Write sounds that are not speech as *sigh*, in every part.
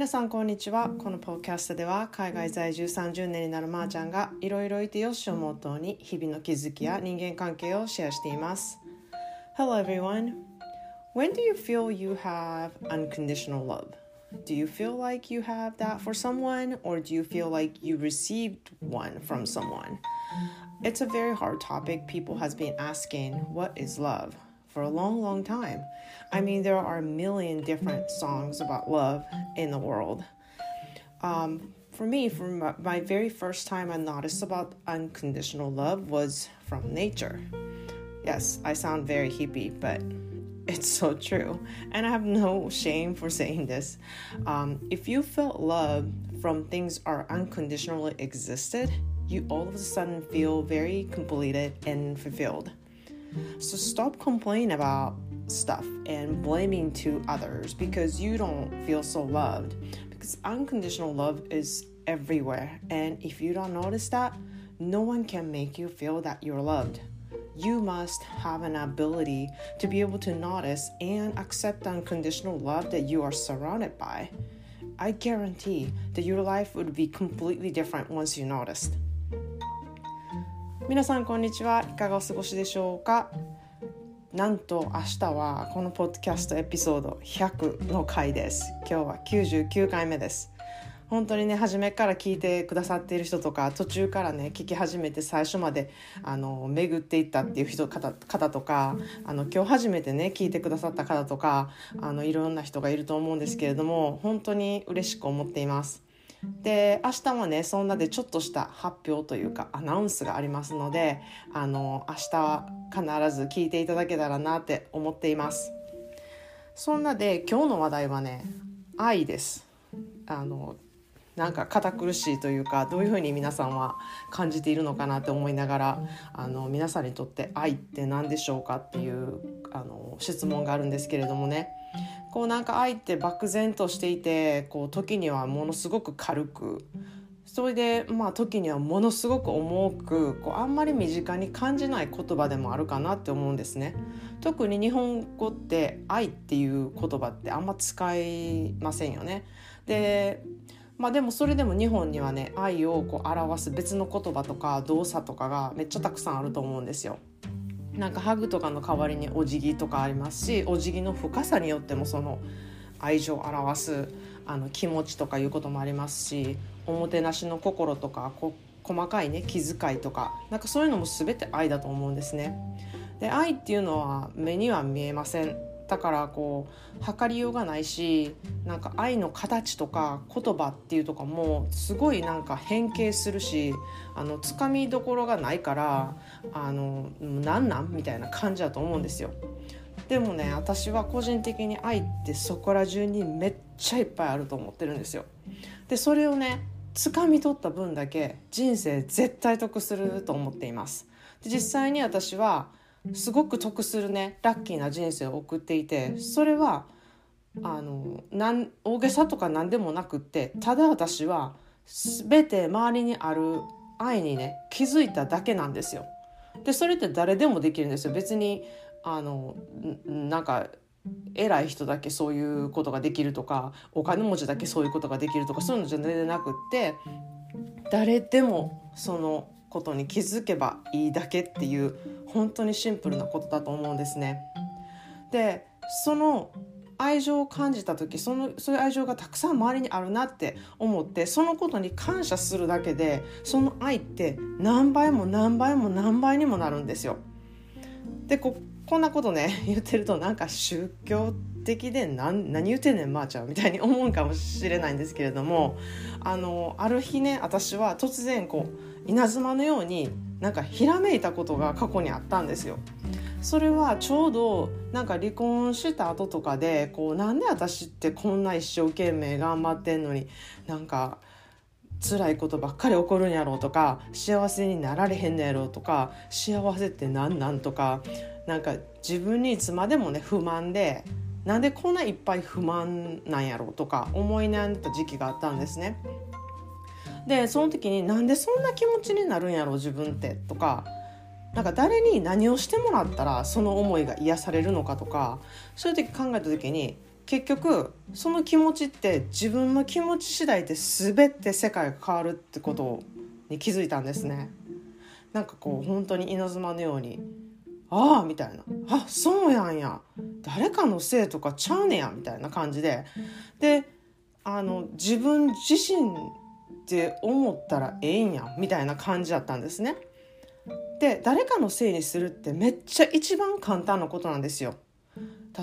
皆さんこんにちはこのポッドキャストでは海外在住30年になるまーちゃんがいろいろいてよしをモットーに日々の気づきや人間関係をシェアしています Hello everyone When do you feel you have unconditional love? Do you feel like you have that for someone or do you feel like you received one from someone? It's a very hard topic people has been asking what is love? For a long, long time. I mean, there are a million different songs about love in the world. Um, for me, from my, very first time I noticed about unconditional love was from nature. Yes, I sound very hippie, but *laughs* it's so true. And I have no shame for saying this. Um, if you felt love from things are unconditionally existed, you all of a sudden feel very completed and fulfilled. So stop complaining about stuff and blaming to others because you don't feel so loved. Because unconditional love is everywhere. And if you don't notice that, no one can make you feel that you're loved. You must have an ability to be able to notice and accept unconditional love that you are surrounded by. I guarantee that your life would be completely different once you noticed. 皆さんこんにちは。いかがお過ごしでしょうか？なんと明日はこのポッドキャストエピソード100の回です。今日は99回目です。本当にね初めから聞いてくださっている人とか途中からね聞き始めて最初まであの巡っていったっていう人方方とかあの今日初めてね聞いてくださった方とかあのいろんな人がいると思うんですけれども本当に嬉しく思っています。で明日もねそんなでちょっとした発表というかアナウンスがありますのであの明日必ず聞いていただけたらなって思っています。そんなで今日の話題はね愛です。あのなんか堅苦しいというかどういうふうに皆さんは感じているのかなって思いながらあの皆さんにとって愛って何でしょうかっていうあの質問があるんですけれどもね。こうなんか愛って漠然としていてこう時にはものすごく軽くそれでまあ時にはものすごく重くこうあんまり身近に感じない言葉でもあるかなって思うんですね。特に日本語って愛っていう言葉ってあんま使いませんよね。でまあでもそれでも日本にはね愛をこう表す別の言葉とか動作とかがめっちゃたくさんあると思うんですよ。なんかハグとかの代わりにお辞儀とかありますしお辞儀の深さによってもその愛情を表すあの気持ちとかいうこともありますしおもてなしの心とか細かいね気遣いとかなんかそういうのも全て愛だと思うんですね。で愛っていうのは目には見えませんだからこう測りようがないしなんか愛の形とか言葉っていうとかもすごいなんか変形するしあのつかみどころがないからあのなんなんみたいな感じだと思うんですよ。でもね私は個人的に愛ってそこら中にめっちゃいっぱいあると思ってるんですよ。でそれをね掴み取った分だけ人生絶対得すると思っています。で実際に私はすごく得するねラッキーな人生を送っていてそれはあのなん大げさとか何でもなくってただ私は全て周りにある愛にね気づいただけなんですよ。でそれって誰でもできるんですよ。別にあのなんか偉い人だけそういうことができるとかお金持ちだけそういうことができるとかそういうのじゃ全然なくって誰でもそのことに気づけばいいだけっていう本当にシンプルなことだと思うんですね。でその愛情を感じた時そのそういう愛情がたくさん周りにあるなって思ってそのことに感謝するだけでその愛って何倍も何倍も何倍にもなるんですよ。でここんなことね言ってるとなんか宗教的で何何言ってんねんまー、あ、ちゃんみたいに思うかもしれないんですけれどもあのある日ね私は突然こう稲妻のようになんかひらめいたことが過去にあったんですよ。それはちょうどなんか離婚した後とかでこうなんで私ってこんな一生懸命頑張ってんのになんか辛いことばっかり起こるんやろうとか幸せになられへんのやろうとか幸せって何なんとかなんか自分にいつまでもね不満でなんでこんないっぱい不満なんやろうとか思い悩んでた時期があったんですね。でその時になんでそんな気持ちになるんやろう自分ってとかなんか誰に何をしてもらったらその思いが癒されるのかとかそういう時考えた時に結局その気持ちって自分の気持ち次第で全て世界が変わるってことに気づいたんですね。なんかこう本当に稲妻のようにああみたいなあそうやんや誰かのせいとかちゃうねやみたいな感じでであの自分自身って思ったらええんやみたいな感じだったんですね。で誰かのせいにするってめっちゃ一番簡単なことなんですよ。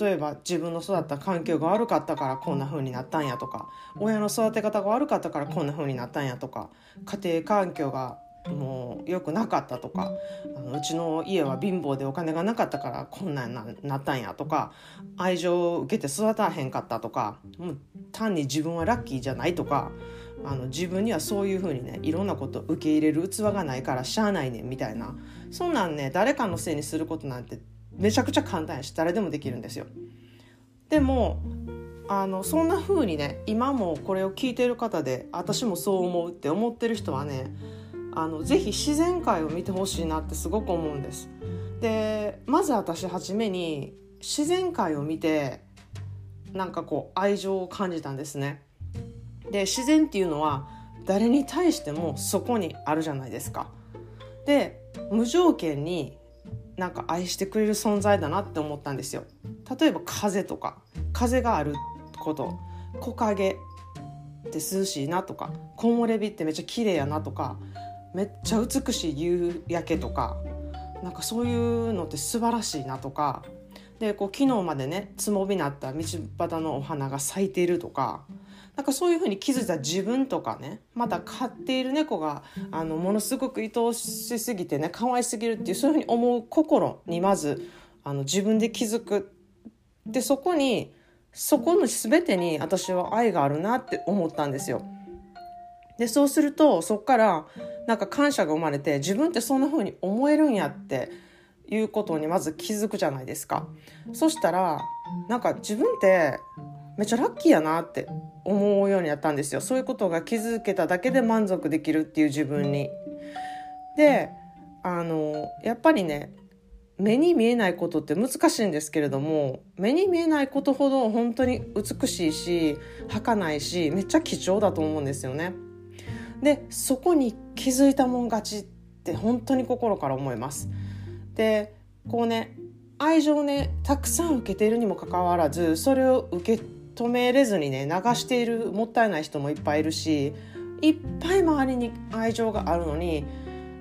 例えば自分の育った環境が悪かったからこんな風になったんやとか親の育て方が悪かったからこんな風になったんやとか家庭環境がもう良くなかったとかあのうちの家は貧乏でお金がなかったからこんなんななったんやとか愛情を受けて育たへんかったとかもう単に自分はラッキーじゃないとかあの自分にはそういうふうにねいろんなこと受け入れる器がないからしゃあないねんみたいなそんなんね誰かのせいにすることなんてめちゃくちゃ簡単やし誰でもできるんですよ。でもあのそんな風にね今もこれを聞いてる方で私もそう思うって思ってる人はねあのぜひ自然界を見てほしいなってすごく思うんです。でまず私初めに自然界を見てなんかこう愛情を感じたんですね。で自然っていうのは誰に対してもそこにあるじゃないですか。で無条件になんか愛してくれる存在だなって思ったんですよ。例えば風とか風があること木陰って涼しいなとか木漏れ日ってめっちゃ綺麗やなとかめっちゃ美しい夕焼けとかなんかそういうのって素晴らしいなとかでこう昨日までねつもびなった道端のお花が咲いているとかなんかそういうふうに気づいた自分とかねまた飼っている猫があのものすごく愛おしすぎてね可愛すぎるっていうそういうふうに思う心にまずあの自分で気づくでそこにそこの全てに私は愛があるなって思ったんですよ。でそうするとそこからなんか感謝が生まれて自分ってそんな風に思えるんやっていうことにまず気づくじゃないですか。そしたらなんか自分ってめっちゃラッキーやなって思うようになったんですよ。そういうことが気づけただけで満足できるっていう自分に。であのやっぱりね目に見えないことって難しいんですけれども目に見えないことほど本当に美しいし儚いしめっちゃ貴重だと思うんですよね。でそこに気づいたもん勝ちって本当に心から思います。でこうね愛情をねたくさん受けているにもかかわらずそれを受け止めれずにね流しているもったいない人もいっぱいいるしいっぱい周りに愛情があるのに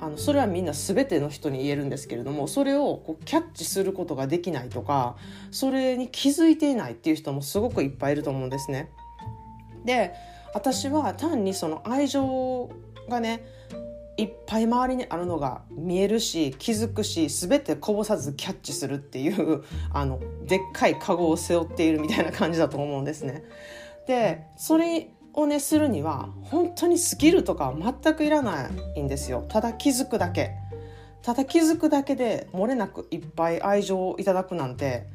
あのそれはみんな全ての人に言えるんですけれどもそれをこうキャッチすることができないとかそれに気づいていないっていう人もすごくいっぱいいると思うんですね。で私は単にその愛情がねいっぱい周りにあるのが見えるし気づくし全てこぼさずキャッチするっていう *laughs* あのでっかいカゴを背負っているみたいな感じだと思うんですね。でそれをねするには本当にスキルとかは全くいらないんですよ。ただ気づくだけ。ただ気づくだけで漏れなくいっぱい愛情をいただくなんて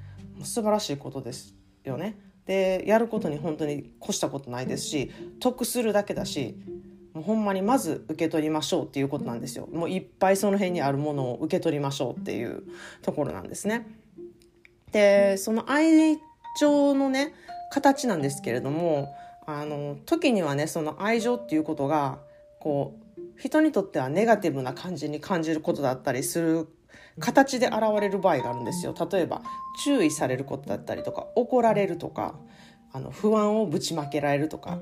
素晴らしいことですよね。でやることに本当に越したことないですし得するだけだしもうほんまにまず受け取りましょうっていうことなんですよ。もういっぱいその辺にあるものを受け取りましょうっていうところなんですね。でその愛情のね形なんですけれどもあの時にはねその愛情っていうことがこう人にとってはネガティブな感じに感じることだったりする形で現れる場合があるんですよ。例えば注意されることだったりとか怒られるとかあの不安をぶちまけられるとか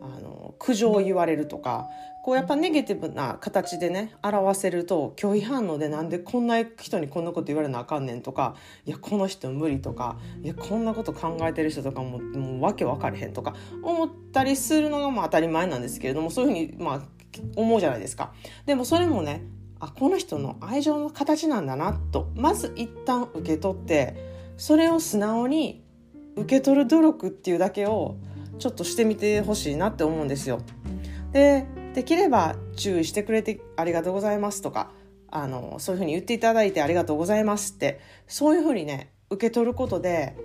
あの苦情を言われるとかこうやっぱネガティブな形でね表せると拒否反応でなんでこんな人にこんなこと言われなあかんねんとかいやこの人無理とかいやこんなこと考えてる人とかももうわけ分かれへんとか思ったりするのがまあ当たり前なんですけれどもそういうふうにまあ思うじゃないですか。でもそれもねあこの人の愛情の形なんだなとまず一旦受け取ってそれを素直に受け取る努力っていうだけをちょっとしてみてほしいなって思うんですよ。でできれば注意してくれてありがとうございますとかあのそういうふうに言っていただいてありがとうございますってそういうふうにね受け取ることで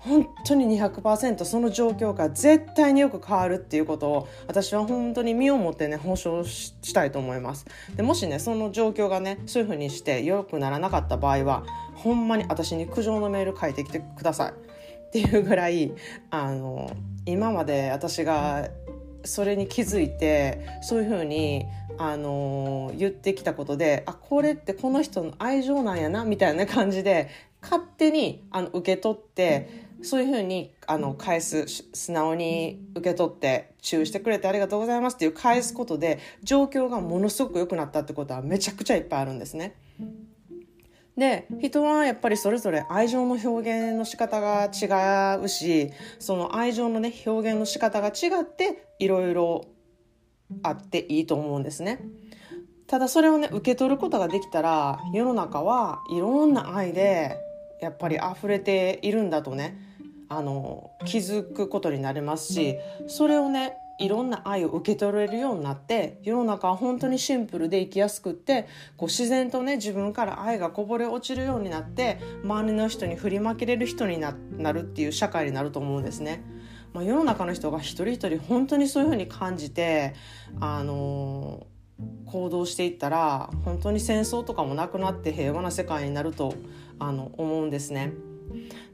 本当に200%その状況が絶対によく変わるっていうことを私は本当に身をもってね保証したいと思います。でもしねその状況がねそういうふうにして良くならなかった場合はほんまに私に苦情のメール書いてきてください。っていうぐらいあの今まで私がそれに気づいてそういうふうにあの言ってきたことであこれってこの人の愛情なんやなみたいな感じで勝手にあの受け取ってそういうふうにあの返す素直に受け取って注意してくれてありがとうございますっていう返すことで状況がものすごく良くなったってことはめちゃくちゃいっぱいあるんですね。で人はやっぱりそれぞれ愛情の表現の仕方が違うしその愛情のね表現の仕方が違っていろいろあっていいと思うんですね。ただそれをね受け取ることができたら世の中はいろんな愛でやっぱり溢れているんだとねあの気づくことになりますしそれをねいろんな愛を受け取れるようになって世の中は本当にシンプルで生きやすくってこう自然とね自分から愛がこぼれ落ちるようになって周りの人に振りまけれる人になるっていう社会になると思うんですね。まあ、世の中の人が一人一人本当にそういうふうに感じてあの行動していったら本当に戦争とかもなくなって平和な世界になるとあの思うんですね。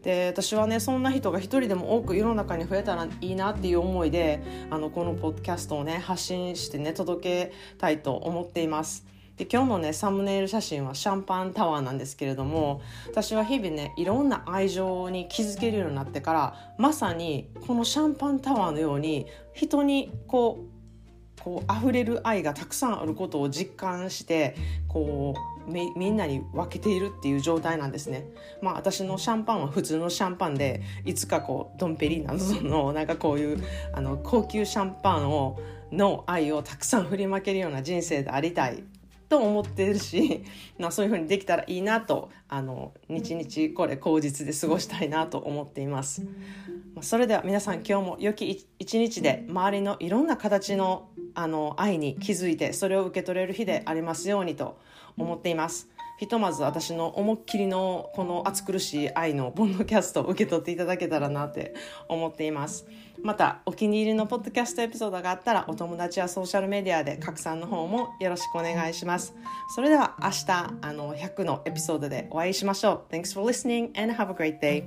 で私はねそんな人が一人でも多く世の中に増えたらいいなっていう思いであのこのポッドキャストをね発信してね届けたいと思っています。で今日のねサムネイル写真はシャンパンタワーなんですけれども私は日々ねいろんな愛情に気づけるようになってからまさにこのシャンパンタワーのように人にこうこう溢れる愛がたくさんあることを実感してこうみみんなに分けているっていう状態なんですね。まあ私のシャンパンは普通のシャンパンでいつかこうドンペリーなどのなんかこういうあの高級シャンパンをの愛をたくさん振りまけるような人生でありたいと思ってるし、*laughs* まあ、そういうふうにできたらいいなとあの日々これ口実で過ごしたいなと思っています。それでは皆さん今日も良き一日で周りのいろんな形のあの愛に気づいてそれを受け取れる日でありますようにと思っています。ひとまず私の思いっきりのこの暑苦しい愛のボンドキャストを受け取っていただけたらなって思っています。またお気に入りのポッドキャストエピソードがあったらお友達やソーシャルメディアで拡散の方もよろしくお願いします。それでは明日あの100のエピソードでお会いしましょう。Thanks for listening and have a great day.